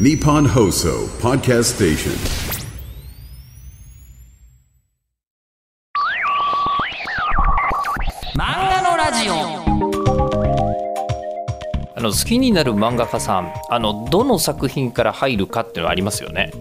Nippon Hoso Podcast Station. 漫画のラジオあの好きになる漫画家さんあのどの作品から入るかっていうのはありますよね。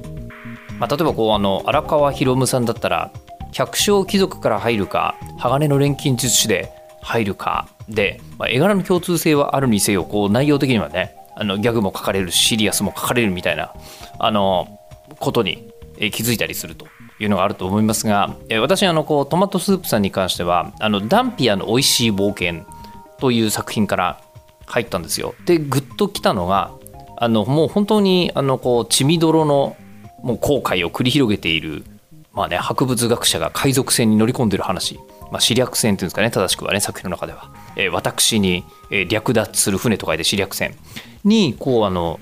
まあ、例えばこうあの荒川博夢さんだったら百姓貴族から入るか鋼の錬金術師で入るかで、まあ、絵柄の共通性はあるにせよこう内容的にはねあのギャグも書かれるシリアスも書かれるみたいなあのことに気づいたりするというのがあると思いますが、私あのこうトマトスープさんに関してはあのダンピアの美味しい冒険という作品から入ったんですよ。でグッときたのがあのもう本当にあのこう血みどろのもう後悔を繰り広げている、まあね、博物学者が海賊船に乗り込んでる話、まあ、試略船っていうんですかね正しくはね作品の中では、え私に、え略奪する船と書いて試略船にこうあの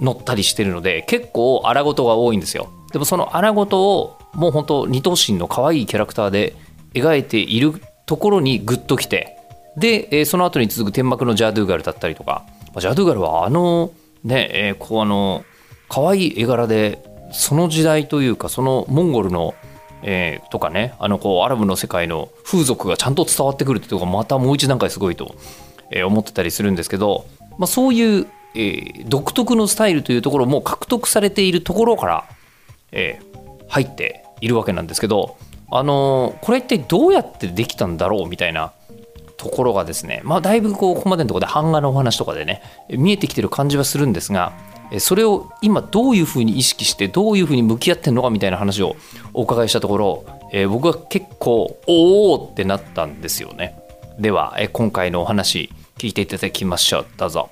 乗ったりしてるので結構荒事が多いんですよ。でもその荒事をもう本当二頭身の可愛いキャラクターで描いているところにグッときてで、えその後に続く天幕のジャドゥーガルだったりとか。ジャドゥーガルはあのね、えこうあの可愛い絵柄でその時代というかそのモンゴルのえーとかねあのこうアラブの世界の風俗がちゃんと伝わってくるってとこがまたもう一段階すごいと、えー思ってたりするんですけど、まあ、そういう、えー独特のスタイルというところも獲得されているところから、え入っているわけなんですけど、あのこれ一体どうやってできたんだろうみたいなところがですね、まあ、だいぶこうここまでのところで版画のお話とかでね見えてきてる感じはするんですがそれを今どういうふうに意識してどういうふうに向き合ってんのかみたいな話をお伺いしたところ、えー僕は結構おおってなったんですよね。では、え今回のお話聞いていただきましょう。どうぞ。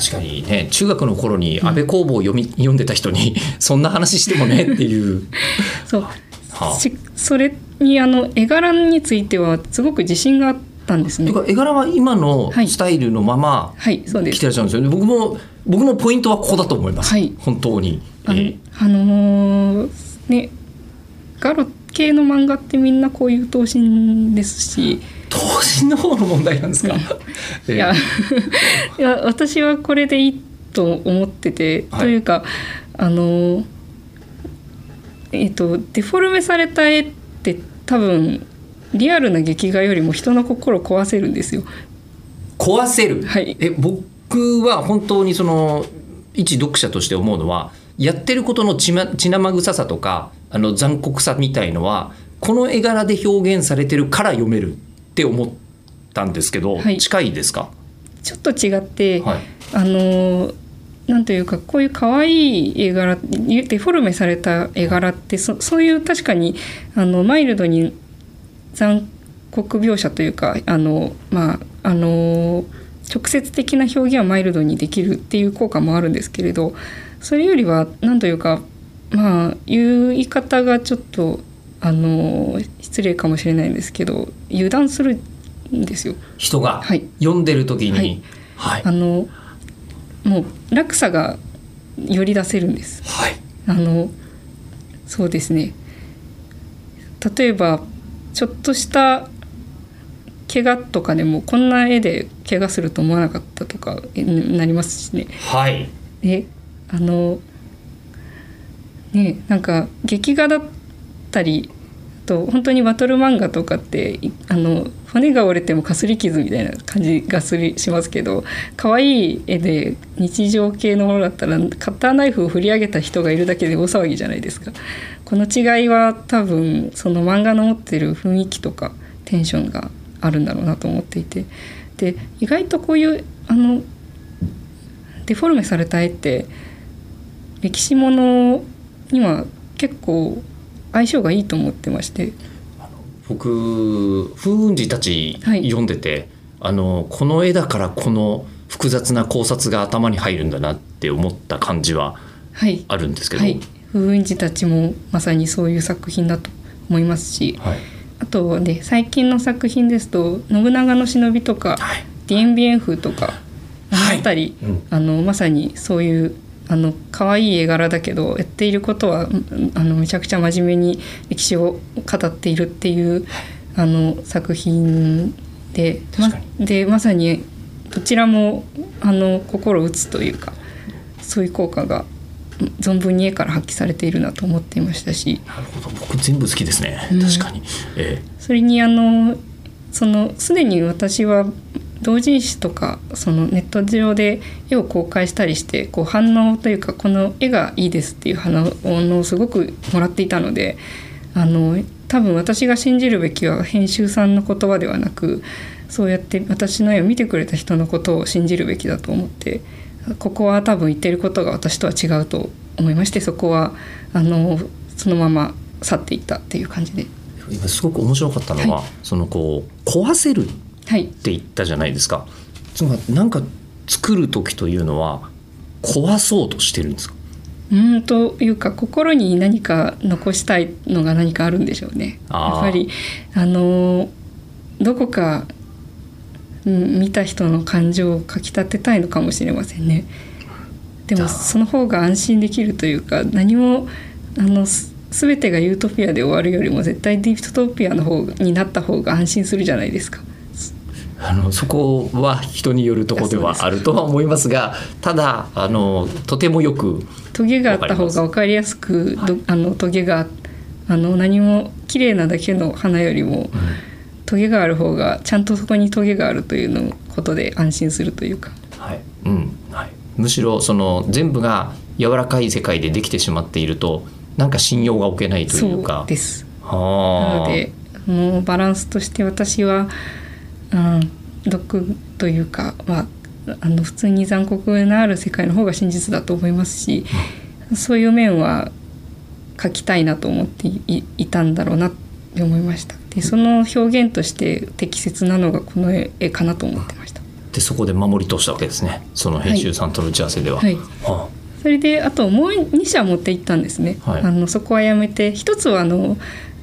確かにね中学の頃に安倍公房を読み、読んでた人に そんな話してもねっていう。そう、はあ。しそれにあの絵柄についてはすごく自信があったんですね。絵柄は今のはい。スタイルのままはいそうです。来てらっしゃるんですよね、僕も僕もポイントはここだと思います、はい。本当に、あの,、えあのーねガロ系の漫画ってみんなこういう頭身ですし、ー投資の方の問題なんですか、え ーいやいや私はこれでいいと思ってて、はい。というかあのえっ、とデフォルメされた絵って多分リアルな劇画よりも人の心を壊せるんですよ。壊せる、はい。え僕は本当にその一読者として思うのはやってることの血,、ま、血生臭さとかあの残酷さみたいのはこの絵柄で表現されてるから読めるって思ったんですけど、はい。近いですか、ちょっと違って、はい、あのなんというかこういう可愛い絵柄デフォルメされた絵柄ってそそういう確かにあのマイルドに残酷描写というかあのまああの直接的な表現はマイルドにできるっていう効果もあるんですけれどそれよりはなんというかまあ言い方がちょっとあの失礼かもしれないんですけど油断するんですよ。人がはい。読んでる時に、はい。はい。あのもう落差がより出せるんです。はい。あのそうですね。例えばちょっとした怪我とかでもこんな絵で怪我すると思わなかったとかえなりますしね。はいであのねなんか劇画だったりあと本当にバトル漫画とかってあの骨が折れてもかすり傷みたいな感じがすりしますけど可愛い絵で日常系のものだったらカッターナイフを振り上げた人がいるだけで大騒ぎじゃないですか。この違いは多分その漫画の持ってる雰囲気とかテンションがあるんだろうなと思っていてで意外とこういうあのデフォルメされた絵って歴史ものには結構相性がいいと思ってまして。僕風雲児たちはい。読んでて、あのこの絵だからこの複雑な考察が頭に入るんだなって思った感じははい。あるんですけど、はい。風雲児たちもまさにそういう作品だと思いますし。はい。あとね最近の作品ですと「信長の忍び」とかはい「ディエンビエン風」とかあの辺り、うん。あのまさにそういうあの可愛い絵柄だけどやっていることはうんあのめちゃくちゃ真面目に歴史を語っているっていうあの作品でまでまさにどちらもあの心を打つというかそういう効果が存分に絵から発揮されているなと思っていましたし。なるほど。僕全部好きですね、うん。確かに、え。それにあのそのすでに私は同人誌とかそのネット上で絵を公開したりしてこう反応というかこの絵がいいですっていう反応をすごくもらっていたのであの多分私が信じるべきは編集さんの言葉ではなくそうやって私の絵を見てくれた人のことを信じるべきだと思ってここは多分言ってることが私とは違うと思いましてそこはあのそのまま去っていったっていう感じで。え今すごく面白かったのは、はそのこう壊せるっはいて言ったじゃないですかつまりなんか作る時というのは壊そうとしてるんですか？うんというか心に何か残したいのが何かあるんでしょうね。やっぱりあのどこか、うん、見た人の感情をかきたてたいのかもしれませんね。でもその方が安心できるというか何もあのす全てがユートピアで終わるよりも絶対ディストピアの方になった方が安心するじゃないですか。あのそこは人によるところではあるとは思いますがただあのとてもよくトゲがあった方が分かりやすくどあのトゲがあの何も綺麗なだけの花よりも、トゲがある方がちゃんとそこにトゲがあるというのことで安心するというか。はい。うん。はい、むしろその全部が柔らかい世界でできてしまっているとなんか信用が置けないというか。そうです。なはあ。のでもうバランスとして私は、うん、毒というか、まあ、あの普通に残酷のある世界の方が真実だと思いますし、そういう面は描きたいなと思っていいたんだろうなって思いました。でその表現として適切なのがこの絵絵かなと思ってました。でそこで守り通したわけですね。その編集さんとの打ち合わせでは。はい。はそれであともう2社持って行ったんですね、はい。あのそこはやめて一つはあの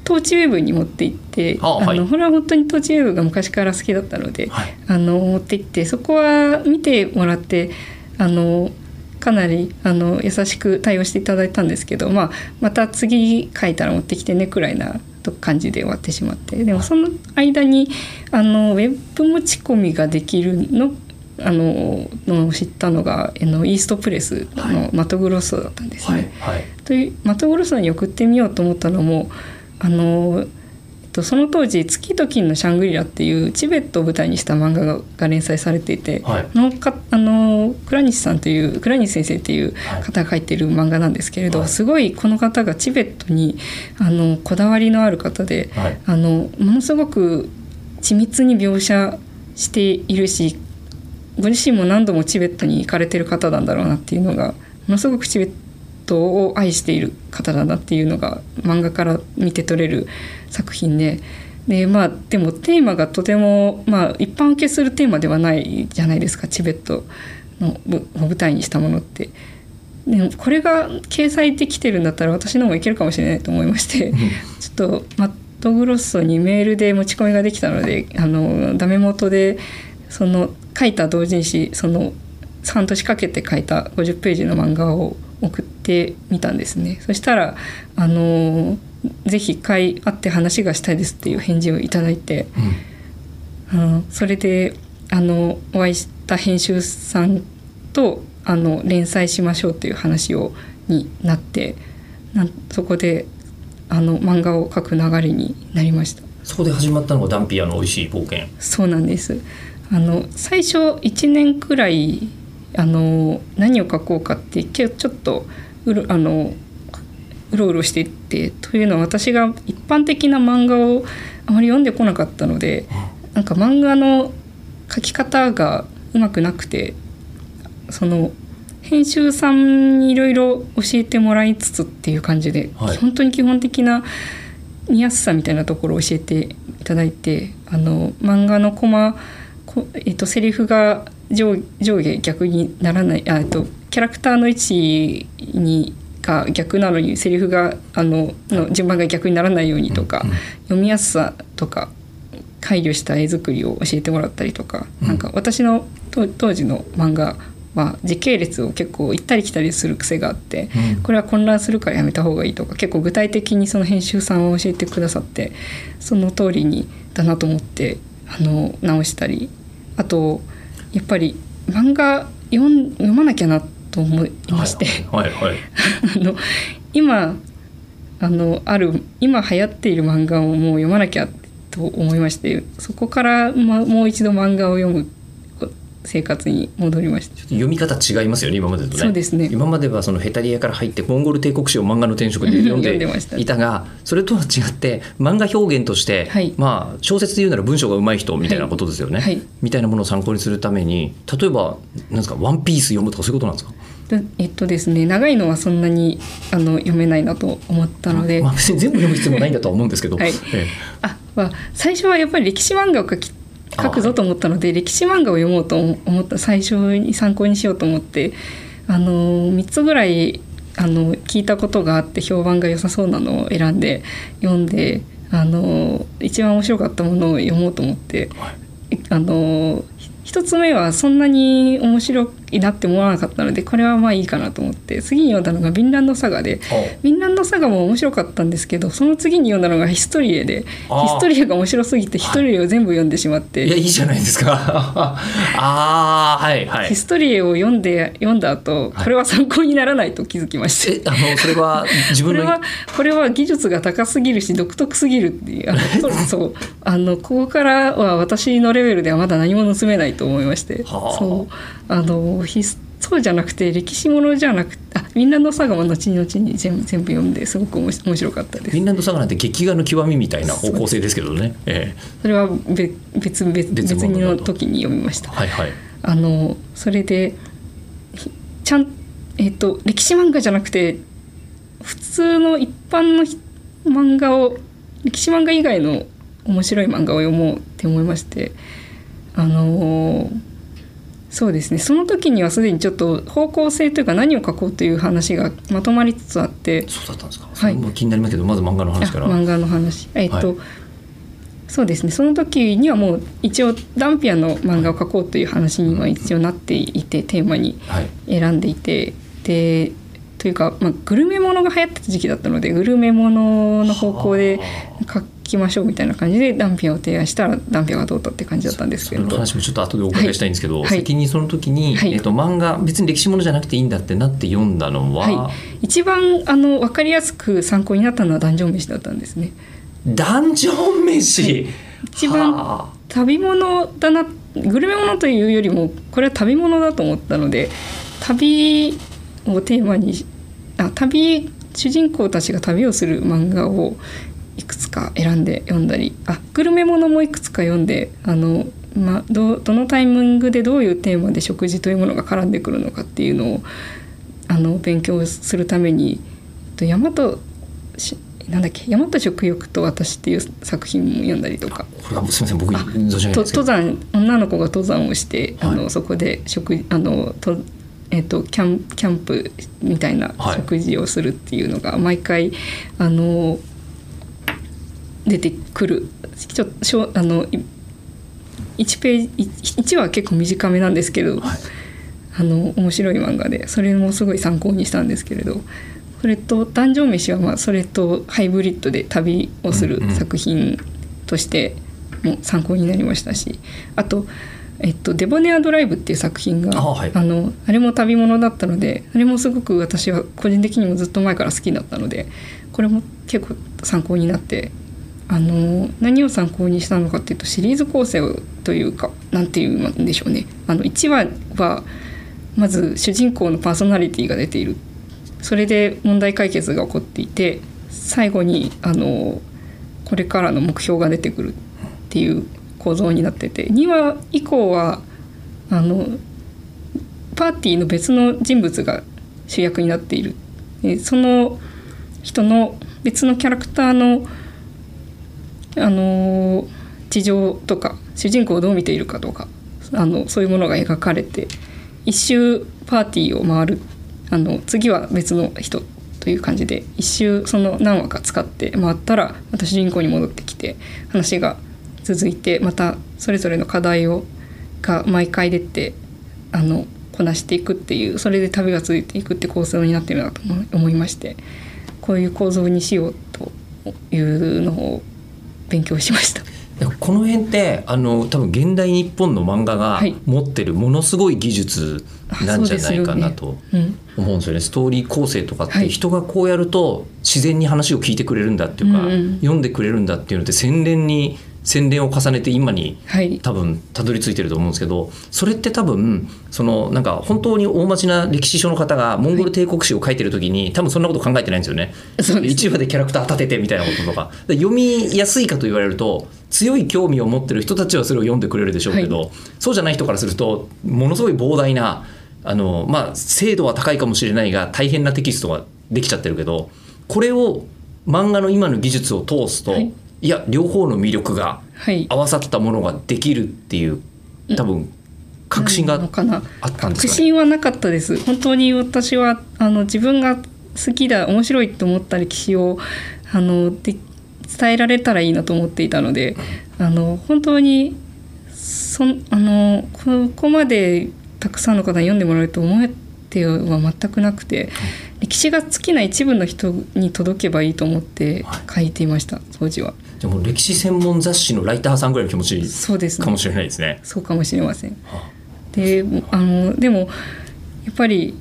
トーチウェブに持って行ってあはい。のこれは本当にトーチウェブが昔から好きだったので、はい。あの持って行ってそこは見てもらってあのかなりあの優しく対応していただいたんですけど、まあ、また次書いたら持ってきてねくらいな感じで終わってしまってでもその間にあのウェブ持ち込みができるのあののを知ったのがあのイーストプレスのマトグロッソだったんですね。はい。はい。というマトグロッソに送ってみようと思ったのもあの、えっと、その当時「月と金のシャングリラ」っていうチベットを舞台にした漫画がが連載されていて、はい。あのかあの倉西さんという倉西先生っていうはい。方が書いてる漫画なんですけれど、はい。すごいこの方がチベットにあのこだわりのある方で、はい。あのものすごく緻密に描写しているしご自身も何度もチベットに行かれてる方なんだろうなっていうのがものすごくチベットを愛している方だなっていうのが漫画から見て取れる作品で。でまあ、でもテーマがとても、まあ、一般受けするテーマではないじゃないですかチベットの舞台にしたものって。でもこれが掲載できてるんだったら私の方もいけるかもしれないと思いましてちょっとマットグロッソにメールで持ち込みができたのであのダメ元でその書いた同人誌その半年かけて書いた50ページの漫画を送ってみたんですねそしたらあのぜひ一回会って話がしたいですっていう返事をいただいて、あのそれであのお会いした編集さんとあの連載しましょうという話をになってなんそこであの漫画を描く流れになりました。そこで始まったのがダンピアの美味しい冒険そうなんです。あの最初1年くらいあの何を書こうかってちょちょっとうろあのうろうろしていってというのは私が一般的な漫画をあまり読んでこなかったのでなんか漫画の書き方がうまくなくてその編集さんにいろいろ教えてもらいつつっていう感じで、はい。本当に基本的な見やすさみたいなところを教えていただいてあの漫画のコマこ、えっと、セリフが上上下逆にならないあえっとキャラクターの位置にが逆なのにセリフがあのの順番が逆にならないようにとか、読みやすさとか配慮した絵作りを教えてもらったりとか、なんか私のと当時の漫画は時系列を結構行ったり来たりする癖があって、うん。これは混乱するからやめた方がいいとか結構具体的にその編集さんを教えてくださってその通りにだなと思ってあの直したりあとやっぱり漫画読ん読まなきゃなと思いまして、は いはい、はい、あの今あのある今流行っている漫画をもう読まなきゃと思いましてそこから、ま、もう一度漫画を読む生活に戻りました。読み方違いますよね今までとね。そうですね。今まではそのヘタリアから入ってモンゴル帝国史を漫画の転職で読んでいたがそれとは違って漫画表現として、はい。まあ小説で言うなら文章が上手い人みたいなことですよね、はい。はいみたいなものを参考にするために例えばなんですか「ワンピース読むとかそういうことなんですか？でえっとですね長いのはそんなにあの読めないなと思ったので、まあ、別に全部読む必要もないんだとは思うんですけど、はい。えあまあ、最初はやっぱり歴史漫画を書き書くぞと思ったので歴史漫画を読もうと思った最初に参考にしようと思ってあの3つぐらいあの聞いたことがあって評判が良さそうなのを選んで読んであの一番面白かったものを読もうと思って、あの一つ目はそんなに面白いなって思わなかったのでこれはまあいいかなと思って次に読んだのが「ヴィンランドサガで」えヴィンランドサガも面白かったんですけどその次に読んだのがヒストリエでヒストリエが面白すぎてヒストリエを全部読んでしまって、い。やいいじゃないですか。ああはいはい。ヒストリエを読んで読んだ後これは参考にならないと気づきました。えあのそれは自分の これはこれは技術が高すぎるし独特すぎるっていうあのそう。あのここからは私のレベルではまだ何も盗めないと思いまして。はあ。そう。あのそうじゃなくて歴史ものじゃなくてあみんなのサガも後々に全部全部読んですごく面白かったです。フィンランドサガなんて劇画の極みみたいな方向性ですけどね、ええ。それは別別別別別物だとの時に読みました。はいはい。あのそれでひちゃんえっ、と歴史漫画じゃなくて普通の一般のひ漫画を歴史漫画以外の面白い漫画を読もうって思いましてあのそうですね。その時にはすでにちょっと方向性というか何を書こうという話がまとまりつつあって。そうだったんですか、それも気になりますけどまず漫画の話から。あ漫画の話。えっと、はい。そうですね。その時にはもう一応ダンピアの漫画を描こうという話には一応なっていてテーマにはい。選んでいて。でというか、まあ、グルメものが流行ってた時期だったのでグルメものの方向で書きましょうみたいな感じでダンピアを提案したらダンピアがどうだって感じだったんですけれど。その話もちょっと後でお伺いしたいんですけど、はい。先にその時に、はい。えっと漫画別に歴史ものじゃなくていいんだってなって読んだのは、はい、一番あの分かりやすく参考になったのはダンジョン飯だったんですね。ダンジョン飯、一番は旅物だなグルメ物というよりもこれは旅物だと思ったので旅をテーマにあ旅主人公たちが旅をする漫画をいくつか選んで読んだりあグルメ物もいくつか読んであの、ま、どどのタイミングでどういうテーマで食事というものが絡んでくるのかっていうのをあの勉強するためにえっと大和しなんだっけ「大和食欲と私」っていう作品も読んだりとか。これはすみません僕登山女の子が登山をして、あはのそこで食あのとえっとキャンキャンプみたいなはい。食事をするっていうのが毎回あの出てくる。ちょあのい1ページ1話結構短めなんですけど、はい。あの面白い漫画でそれもすごい参考にしたんですけれどそれと「壇上飯」はまあそれとハイブリッドで旅をする作品としても参考になりましたしあと、えっと「デボネアドライブ」っていう作品があはい。あのあれも旅物だったのであれもすごく私は個人的にもずっと前から好きだったのでこれも結構参考になってあの何を参考にしたのかっていうとシリーズ構成というかなんていうんでしょうね。あの1話はまず主人公のパーソナリティが出ている。それで問題解決が起こっていて最後にあのこれからの目標が出てくるっていう構造になってて2話以降はあのパーティーの別の人物が主役になっている。その人の別のキャラクターのあの事情とか主人公をどう見ているかとかあのそういうものが描かれて一周パーティーを回るあの次は別の人という感じで一周その何話か使って回ったらまた主人公に戻ってきて話が続いてまたそれぞれの課題をが毎回出てあのこなしていくっていうそれで旅が続いていくって構造になってるなと思い思いましてこういう構造にしようというのを勉強しました。この辺ってあの多分現代日本の漫画がはい。持ってるものすごい技術なんじゃないかなとうん。思うんですよね。ストーリー構成とかっはい。て人がこうやると自然に話を聞いてくれるんだっていうか、うんうん。読んでくれるんだっていうのって洗練に洗練を重ねて今にはい。多分たどり着いてると思うんですけどそれって多分そのなんか本当に大町な歴史書の方がモンゴル帝国史を書いてる時に多分そんなこと考えてないんですよね。一話でキャラクター立ててみたいなこととか。で読みやすいかと言われると強い興味を持ってる人たちはそれを読んでくれるでしょうけど、そうじゃない人からするとものすごい膨大なあの、まあ、精度は高いかもしれないが大変なテキストができちゃってるけどこれを漫画の今の技術を通すと、はいい、や両方の魅力がはい。合わさったものができるっていう多分確信があったんです確かね。信はなかったです。本当に私はあの自分が好きだ面白いと思った歴史をあので伝えられたらいいなと思っていたのであの本当にそんあのここまでたくさんの方に読んでもらえると思っては全くなくて、歴史が好きな一部の人に届けばいいと思って書いていました当時は。じゃあもう歴史専門雑誌のライターさんぐらいの気持ちそうですねかもしれないですね。そうかもしれません。であのでもやっぱり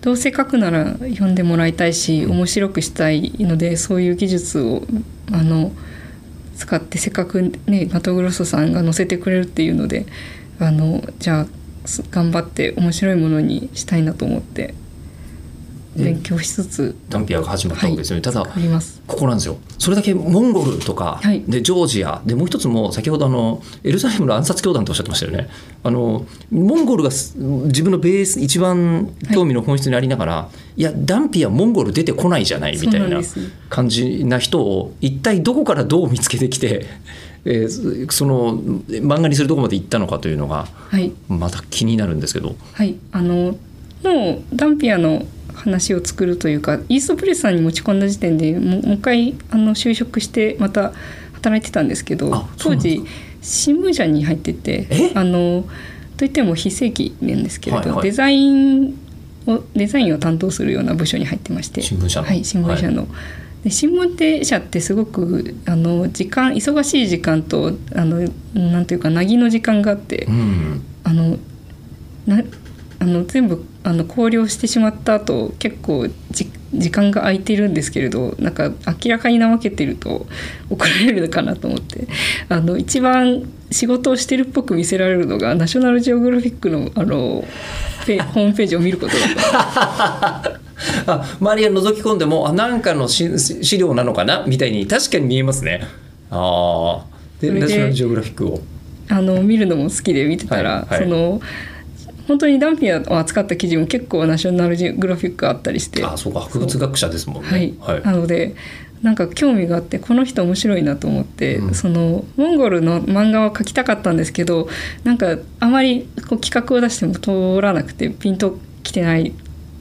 どうせ書くなら読んでもらいたいし面白くしたいのでそういう技術をあの使ってせっかくねマトグロッソさんが載せてくれるっていうのであのじゃあす頑張って面白いものにしたいなと思って勉強しつつダンピアが始まったわけですよね。ただ作ります。ここなんですよ。それだけモンゴルとか、はい。でジョージアでもう一つも先ほどあのエルサレムの暗殺教団とおっしゃってましたよね。あのモンゴルがす自分のベース一番興味の本質にありながら、い、やダンピアモンゴル出てこないじゃないみたいな感じな人を一体どこからどう見つけてきて、えーその漫画にするとこまで行ったのかというのがはい。また気になるんですけど。はい、あのもうダンピアの話を作るというかイーストプレスさんに持ち込んだ時点でもう一回あの就職してまた働いてたんですけど当時新聞社に入っててえ？あのといっても非正規なんですけれど、はいはい。デザインをデザインを担当するような部署に入ってまして新聞社の。はい、新聞社の。で新聞社ってすごくあの時間忙しい時間とあのなんていうかなぎの時間があって、うん。あのなあの全部あの考慮してしまった後結構じ時間が空いてるんですけれどなんか明らかに怠けてると怒られるのかなと思って。あの一番仕事をしてるっぽく見せられるのがナショナルジオグラフィックのあのペ ホームページを見ることだった。あ周りが覗き込んでもあなんかのし資料なのかな？みたいに確かに見えますね。あでナショナルジオグラフィックを。あの見るのも好きで見てたら、はいはい。その本当にダンピアを扱った記事も結構ナショナルジオグラフィックあったりして。あそうか。博物学者ですもんね。はい、はい。なのでなんか興味があってこの人面白いなと思って、うん。そのモンゴルの漫画は描きたかったんですけどなんかあまりこう企画を出しても通らなくてピンときてない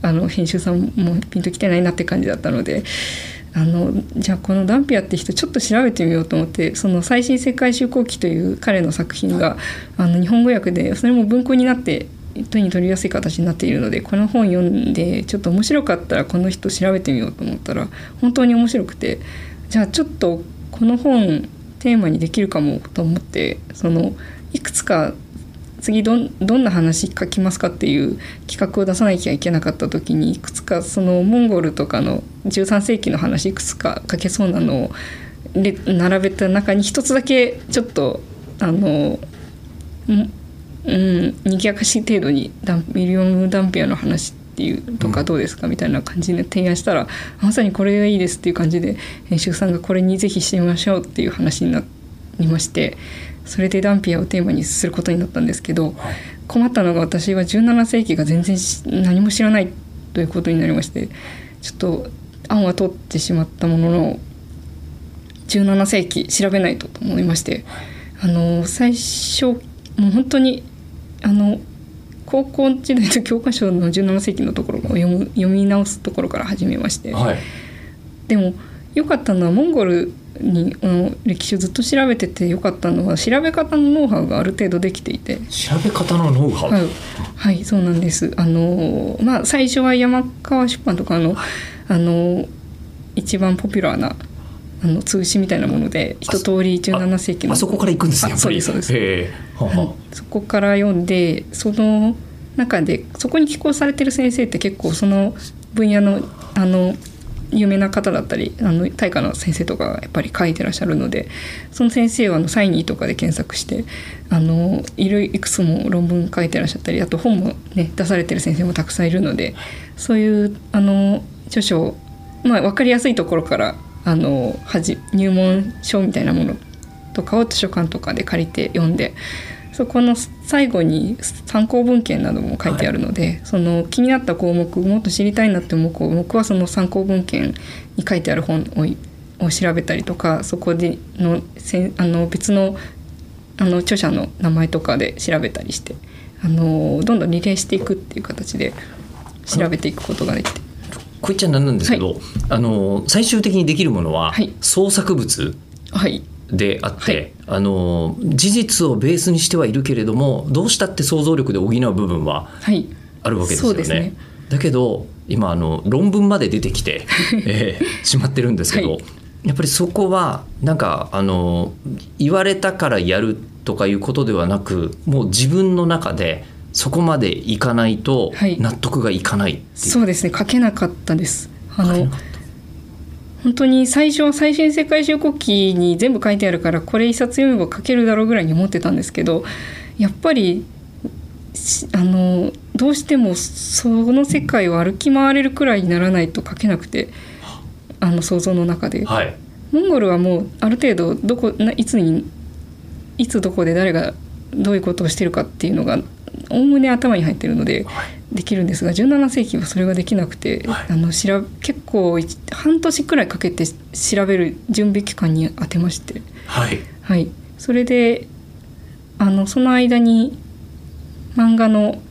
あの編集さんもピンときてないなって感じだったので。あのじゃあこのダンピアって人ちょっと調べてみようと思ってその「最新世界周航記」という彼の作品があの日本語訳でそれも文庫になって手に取りやすい形になっているのでこの本読んでちょっと面白かったらこの人調べてみようと思ったら本当に面白くてじゃあちょっとこの本テーマにできるかもと思ってそのいくつか次どんな話書きますかっていう企画を出さなきゃいけなかった時にいくつかそのモンゴルとかの13世紀の話いくつか書けそうなのをで並べた中に一つだけちょっとあのうんにぎやかしい程度にダンミリオム・ダンピアの話っていうとかどうですかみたいな感じで提案したら、まさにこれがいいですっていう感じで編集さんがこれにぜひしてみましょうっていう話になりましてそれでダンピアをテーマにすることになったんですけど困ったのが私は17世紀が全然何も知らないということになりましてちょっと案は通ってしまったものの17世紀調べないとと思いましてあの最初もう本当にあの高校時代の教科書の17世紀のところを読む読み直すところから始めまして、はい。でも良かったのはモンゴルにあの歴史をずっと調べてて良かったのは調べ方のノウハウがある程度できていて、調べ方のノウハウ？はい、はい、そうなんです。あのまあ最初は山川出版とかのあの一番ポピュラーなああの通詞みたいなもので一通り17世紀のあそこから行くんですねやっぱり。そうですそうです。へえ。はあはそこから読んでその中でそこに寄稿されてる先生って結構その分野のあの有名な方だったりあの大化の先生とかがやっぱり書いてらっしゃるのでその先生はあのサイニーとかで検索してあのいろいくつも論文書いてらっしゃったりあと本もね出されてる先生もたくさんいるのでそういうあの著書を、まあ、分かりやすいところからあのはじ入門書みたいなものとかを図書館とかで借りて読んでそこの最後に参考文献なども書いてあるので、その気になった項目もっと知りたいなって思う項目はその参考文献に書いてある本をを調べたりとかそこでのせんあの別のあの著者の名前とかで調べたりしてあのどんどんリレーしていくっていう形で調べていくことができて。こう言っちゃなんなんですけど、あの最終的にできるものははい。創作物はい。であって、はい。あの事実をベースにしてはいるけれどもどうしたって想像力で補う部分ははい。あるわけですよね。ね。だけど今あの論文まで出てきて、えーしまってるんですけど、はい。やっぱりそこはなんかあの言われたからやるとかいうことではなくもう自分の中でそこまでいかないとはい。納得がいかないっていう。そうですね。書けなかったです。あの本当に最初は最新世界中国旗に全部書いてあるからこれ一冊読めば書けるだろうぐらいに思ってたんですけどやっぱりしあのどうしてもその世界を歩き回れるくらいにならないと書けなくてあの想像の中で。はい。モンゴルはもうある程度どこないつにいつどこで誰がどういうことをしてるかっていうのがおおむね頭に入ってるのではい。できるんですが17世紀はそれができなくて、はい。あの調べ結構一半年くらいかけて調べる準備期間に当てまして、はい。はい、それであのその間に漫画の、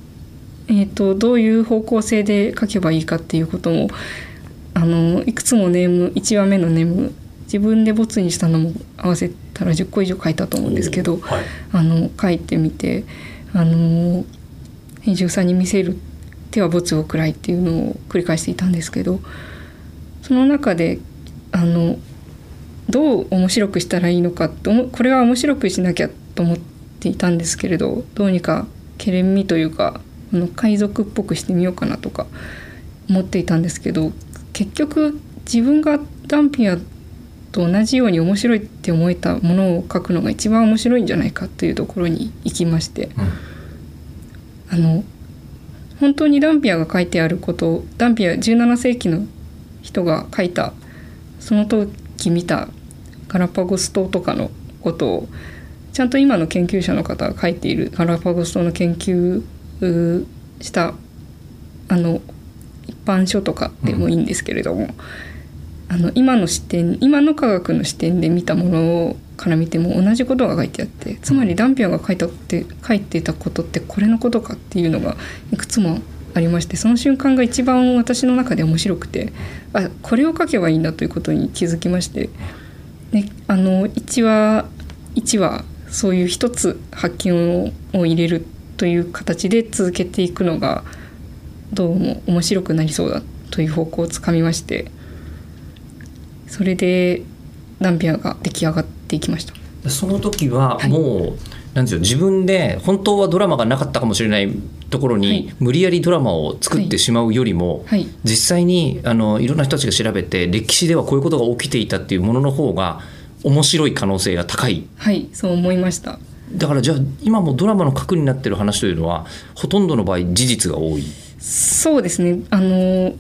えー、とどういう方向性で書けばいいかっていうこともあのいくつもネーム1話目のネーム自分でボツにしたのも合わせたら10個以上書いたと思うんですけどはい。あの書いてみてあの編集さんに見せる手はボツを食らいっていうのを繰り返していたんですけどその中であのどう面白くしたらいいのかとこれは面白くしなきゃと思っていたんですけれどどうにかけれんみというかあの海賊っぽくしてみようかなとか思っていたんですけど結局自分がダンピアと同じように面白いって思えたものを書くのが一番面白いんじゃないかというところに行きまして、あの本当にダンピアが書いてあることダンピア17世紀の人が書いたその時見たガラパゴス島とかのことをちゃんと今の研究者の方が書いているガラパゴス島の研究うしたあの一般書とかでもいいんですけれども、あの今の視点今の科学の視点で見たものから見ても同じことが書いてあってつまりダンピアが書いたって書いてたことってこれのことかっていうのがいくつもありましてその瞬間が一番私の中で面白くてあこれを書けばいいんだということに気づきまして、ね、あの1話1話そういう一つ発見を入れるという形で続けていくのがどうも面白くなりそうだという方向をつかみましてそれでダンピアが出来上がっていきました。その時ははいもう、なんですよ自分で本当はドラマがなかったかもしれないところに、はい無理やりドラマを作ってしまうよりも、はい実際にあのいろんな人たちが調べて歴史ではこういうことが起きていたっていうものの方が面白い可能性が高いはい、そう思いました。だからじゃあ今もドラマの核になってる話というのはほとんどの場合事実が多い。そうですね。あの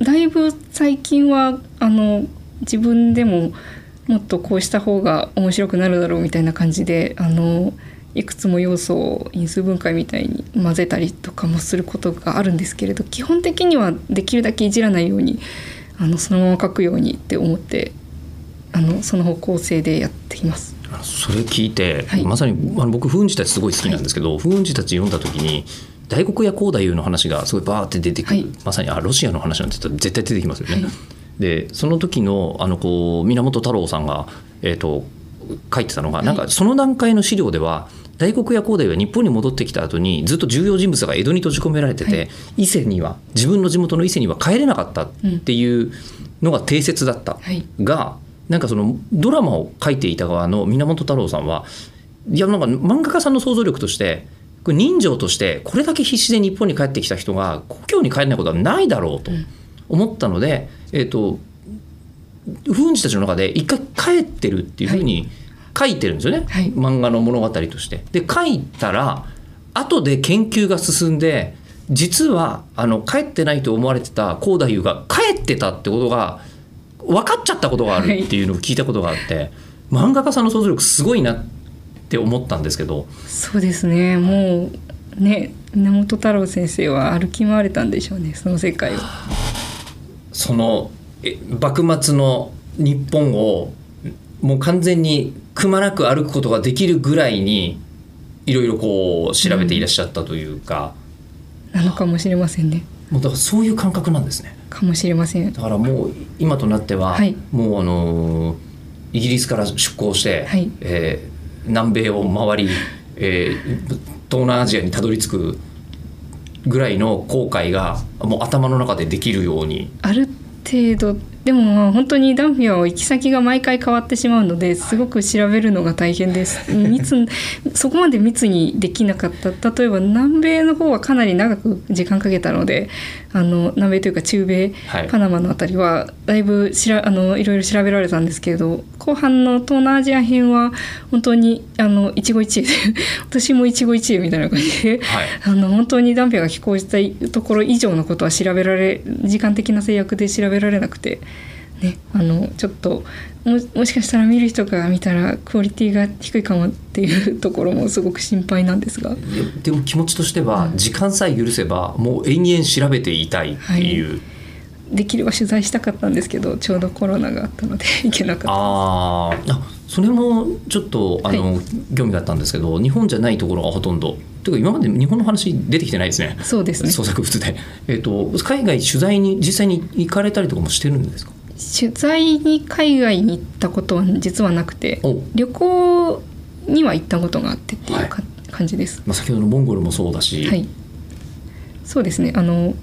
だいぶ最近はあの自分でももっとこうした方が面白くなるだろうみたいな感じであのいくつも要素を因数分解みたいに混ぜたりとかもすることがあるんですけれど基本的にはできるだけいじらないようにあのそのまま書くようにって思ってあのその方向性でやっています。それ聞いて、はい。まさにあの僕風雲児たちすごい好きなんですけど、風雲児たち読んだ時に大黒屋光太夫の話がすごいバーって出てくる、はい。まさにあロシアの話なんて言ったら絶対出てきますよね。はいでその時のあのこう源太郎さんが、えー、と書いてたのが、はい。なんかその段階の資料では大黒屋光太夫は日本に戻ってきた後にずっと重要人物が江戸に閉じ込められてて、はい。伊勢には自分の地元の伊勢には帰れなかったっていうのが定説だった。はい。がなんかそのドラマを書いていた側の源太郎さんはいやなんか漫画家さんの想像力として人情としてこれだけ必死で日本に帰ってきた人が故郷に帰れないことはないだろうと思ったので、えっ、と風ンたちの中で一回帰ってるっていうふうに書いてるんですよね、はい。漫画の物語として。で書いたら後で研究が進んで実はあの帰ってないと思われてた幸太夫が帰ってたってことが分かっちゃったことがあるっていうのを聞いたことがあって、漫画家さんの想像力すごいなって思ったんですけど。そうですね。もうね源太郎先生は歩き回れたんでしょうねその世界をそのえ幕末の日本をもう完全にくまなく歩くことができるぐらいにいろいろこう調べていらっしゃったというか、なのかもしれませんね。もうだからそういう感覚なんですね。かもしれませんだからもう今となっては、はい。もうあのイギリスから出港して、はい。えー南米を回り、えー東南アジアにたどり着くぐらいの後悔がもう頭の中でできるように。ある程度でもまあ本当にダンフィアは行き先が毎回変わってしまうのですごく調べるのが大変です。密そこまで密にできなかった例えば南米の方はかなり長く時間かけたのであの南米というか中米、はいパナマのあたりはだいぶしらあのいろいろ調べられたんですけれど後半の東南アジア編は本当にあの一期一会で 私も一期一会みたいな感じで。はいあの本当にダンフィアが寄港したいところ以上のことは調べられ時間的な制約で調べられなくて、ね、あのちょっとももしかしたら見る人が見たらクオリティが低いかもっていうところもすごく心配なんですが。ででも気持ちとしては時間さえ許せばもう延々調べていたいっていう、できれば取材したかったんですけどちょうどコロナがあったので 行けなかった。あー。あそれもちょっとあの、は興味があったんですけど日本じゃないところがほとんど。というか今まで日本の話出てきてないですね。そうですね。創作物で、えっと海外取材に実際に行かれたりとかもしてるんですか？取材に海外に行ったことは実はなくてお。旅行には行ったことがあってっていうか、感じです。まあ、先ほどのモンゴルもそうだし、はい、そうですね。あの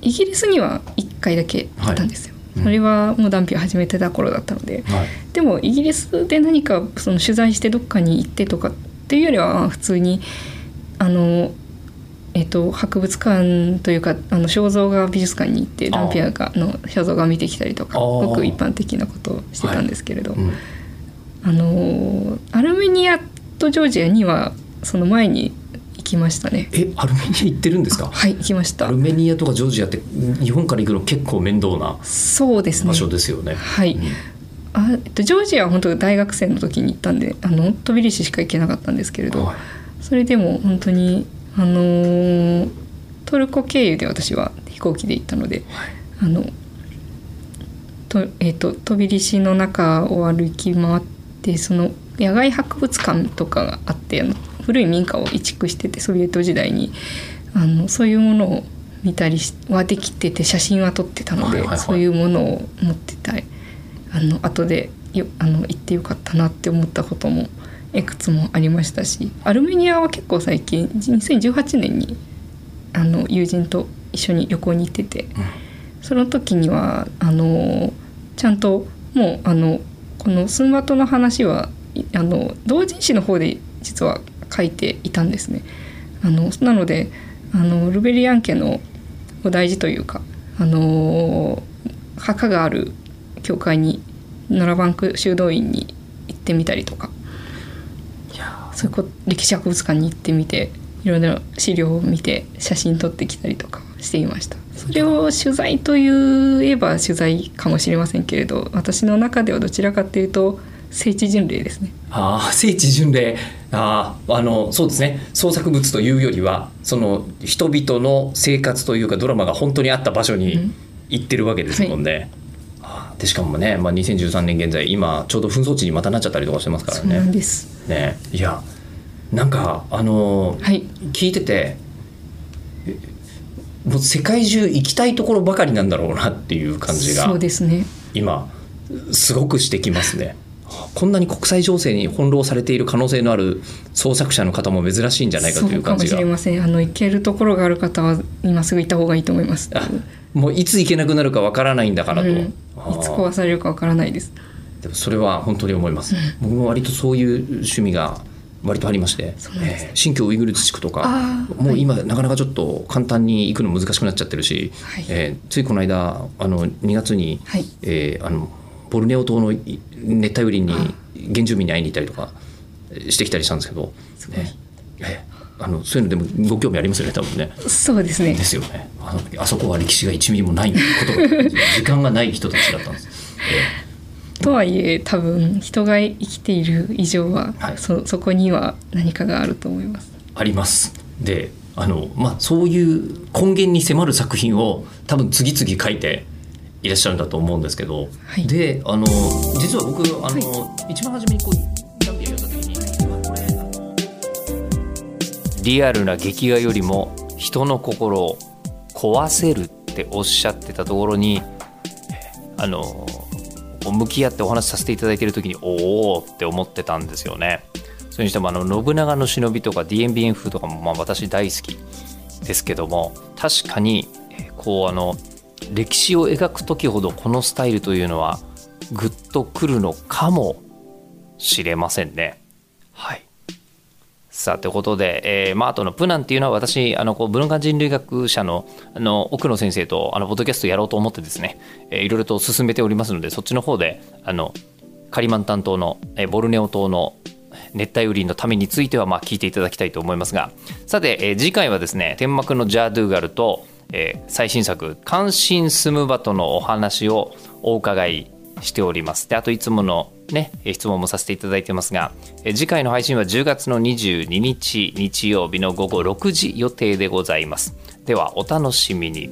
イギリスには1回だけ行ったんですよ、うん。それはもうダンピを始めてた頃だったので、はい。でもイギリスで何かその取材してどっかに行ってとかっていうよりは普通にあの、えっと博物館というかあの肖像画美術館に行ってあーダンピアがの肖像画を見てきたりとかごく一般的なことをしてたんですけれど、うんあのアルメニアとジョージアにはその前に行きましたね。えアルメニア行ってるんですか？はい行きましたアル。メニアとかジョージアって日本から行くの結構面倒なそうですね場。所ですよね。はいうんあえっとジョージアは本当大学生の時に行ったんであのトビリシしか行けなかったんですけれど、はいそれでも本当にあのートルコ経由で私は飛行機で行ったので、あのとえっとトビリシの中を歩き回ってその野外博物館とかがあってあの古い民家を移築しててソビエト時代にあのそういうものを見たりしはできてて写真は撮ってたので、はいはいはい。そういうものを持ってたい。あの後でよあの行ってよかったなって思ったこともいくつもありましたしアルメニアは結構最近2018年にあの友人と一緒に旅行に行ってて、その時にはあのちゃんともうあのこのスンバトの話はいあの同人誌の方で実は書いていたんですね。あのなのであのルベリアン家のお大事というかあの墓がある教会にノラバンク修道院に行ってみたりとかそういうこ歴史博物館に行ってみていろいろ資料を見て写真撮ってきたりとかしていました。それを取材といえば取材かもしれませんけれど私の中ではどちらかというと聖地巡礼ですね。ああ聖地巡礼。あああのそうですね。創作物というよりはその人々の生活というかドラマが本当にあった場所にうん。行ってるわけですもんね。ああでしかもね、まあ、2013年現在今ちょうど紛争地にまたなっちゃったりとかしてますからそうなんね。ですね。いやなんかあのはい。聞いててえもう世界中行きたいところばかりなんだろうなっていう感じがそうですね。今すごくしてきますね。こんなに国際情勢に翻弄されている可能性のある創作者の方も珍しいんじゃないかというそうかも感じがしれません。あの行けるところがある方は今すぐ行った方がいいと思います。あもういつ行けなくなるかわからないんだからと、うん。いつ壊されるかわからないです。でもそれは本当に思います、僕も割とそういう趣味が割とありまして、えー新疆ウイグル自治区とかもう今なかなかちょっと簡単に行くの難しくなっちゃってるし、はい。えーついこの間あの2月に、はい。えーあのボルネオ島のい熱帯雨林に原住民に会いに行ったりとかしてきたりしたんですけど、すね。えーあのそういうのでもご興味ありますよね多分ね。そうですね。で。すよね。あのあそこは歴史が1ミリもないことが時間がない人たちだったんです。えとはいえ多分人が生きている以上は、はいそそこには何かがあると思います。あります。であの、まあ、そういう根源に迫る作品を多分次々書いていらっしゃるんだと思うんですけど、はいであの実は僕あの、一番初めにこうダンビア読んだ時にリアルな劇画よりも人の心を壊せるっておっしゃってたところにえーあの向き合ってお話しさせていただいている時におおって思ってたんですよね。それにしてもあの信長の忍びとか DMBN 風とかもまあ私大好きですけども確かにえこうあの歴史を描く時ほどこのスタイルというのはグッとくるのかもしれませんね。さあということで、えーまあ、あとのプナンっていうのは私あのこう文化人類学者のあの奥野先生とあのポッドキャストやろうと思ってですね、えーいろいろと進めておりますのでそっちの方であのカリマン担当の、えーボルネオ島の熱帯雨林のためについてはまあ聞いていただきたいと思いますがさて、えー次回はですね天幕のジャードゥーガルと、えー最新作「関心スムバト」のお話をお伺いしております。であといつものね質問もさせていただいてますが次回の配信は10月の22日日曜日の午後6時予定でございます。ではお楽しみに。